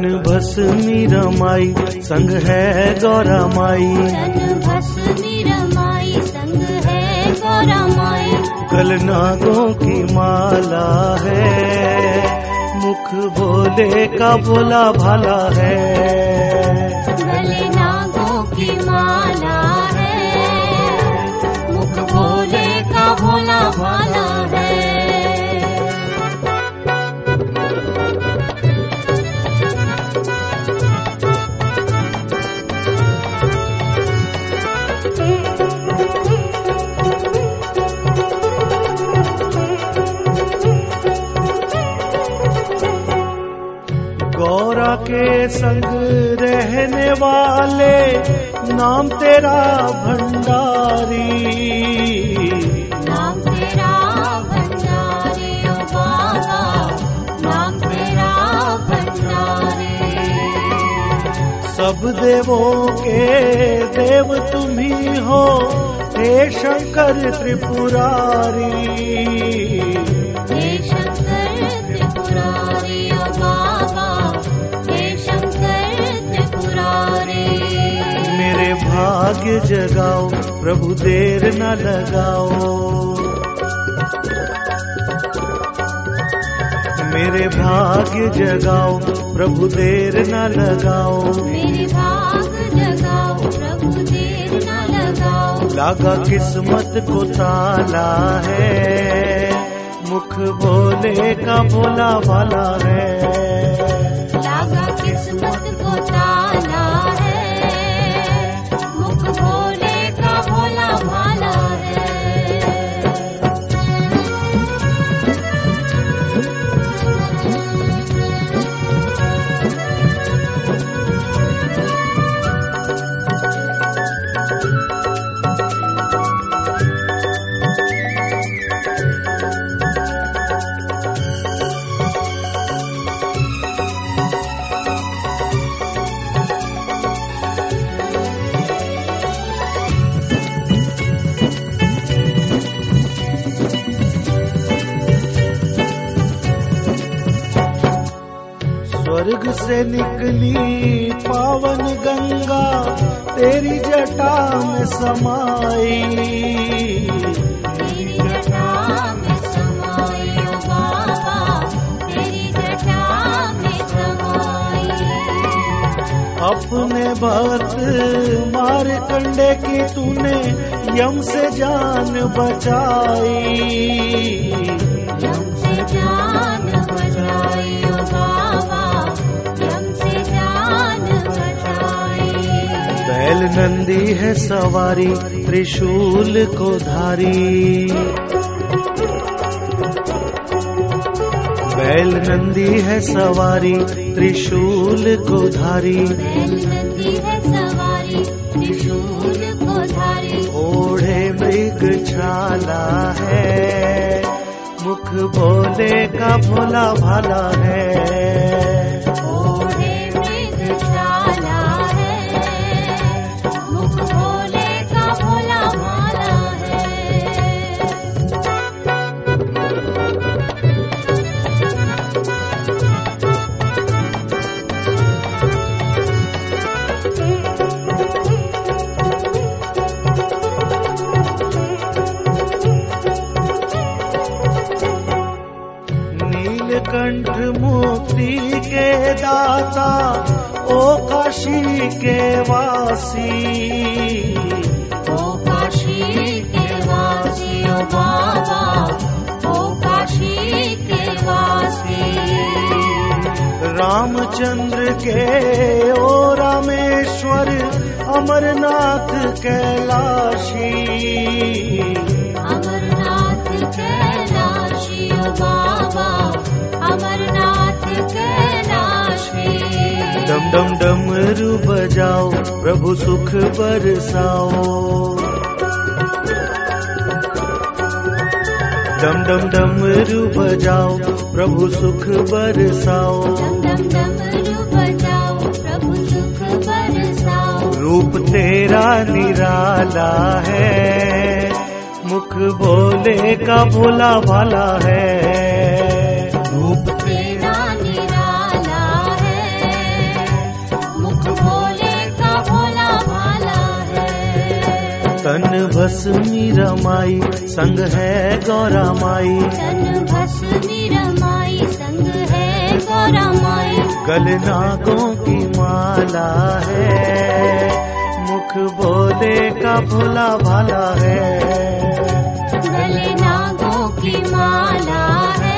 तन मीरा माई संग है गौरा माई संग है गौरा माई कल नागों की माला है मुख भोले का बोला भाला है। संग रहने वाले नाम तेरा भंडारी। नाम तेरा भंडारे ओ बाबा नाम तेरा भंडारे। सब देवों के देव तुम ही हो हे शंकर त्रिपुरारी। हे शंकर त्रिपुरारी भाग्य जगाओ प्रभु देर न लगाओ। मेरे भाग्य जगाओ प्रभु देर न लगाओ। मेरे भाग जगाओ प्रभु देर न लगाओ। लागा किस्मत को ताला है मुख भोले का भोला वाला है। लागा किस्मत को ताला है मुख भोले स्वर्ग से निकली पावन गंगा तेरी जटा में समाई। तेरी जटा में समाई ओ बाबा तेरी जटा में समाई। अपने भक्त मार कंडे की तूने यम से जान बचाई। यम से जान बचाई नंदी है सवारी, त्रिशूल को धारी। बैल नंदी है सवारी, त्रिशूल को धारी। ओढ़े मृग छाला है, मुख बोले का भोला भाला है। ओढ़े मृगशाला है नीलकंठ मुक्ति के दाता ओ काशी के वासी। ओ काशी के वासी ओ बाबा ओ काशी के वासी। रामचंद्र के ओ रामेश्वर अमरनाथ कैलाशी बाबा अमरनाथ कैलाशी डम डम डमरू बजाओ प्रभु सुख बरसाओ। डम डम डमरू बजाओ प्रभु सुख बरसाओ। डम डम डमरू बजाओ प्रभु सुख बरसाओ। रूप तेरा निराला है। मुख भोले का भोला भाला है। रूप तेरा निराला है। मुख भोले का भोला भाला है। तन भस्मी रमाई संग है गौरा माई तन भस मीरा माई संग है गौरा माई गल नागों की माला है। मुख बोले का भोला भाला है। नागों की माला है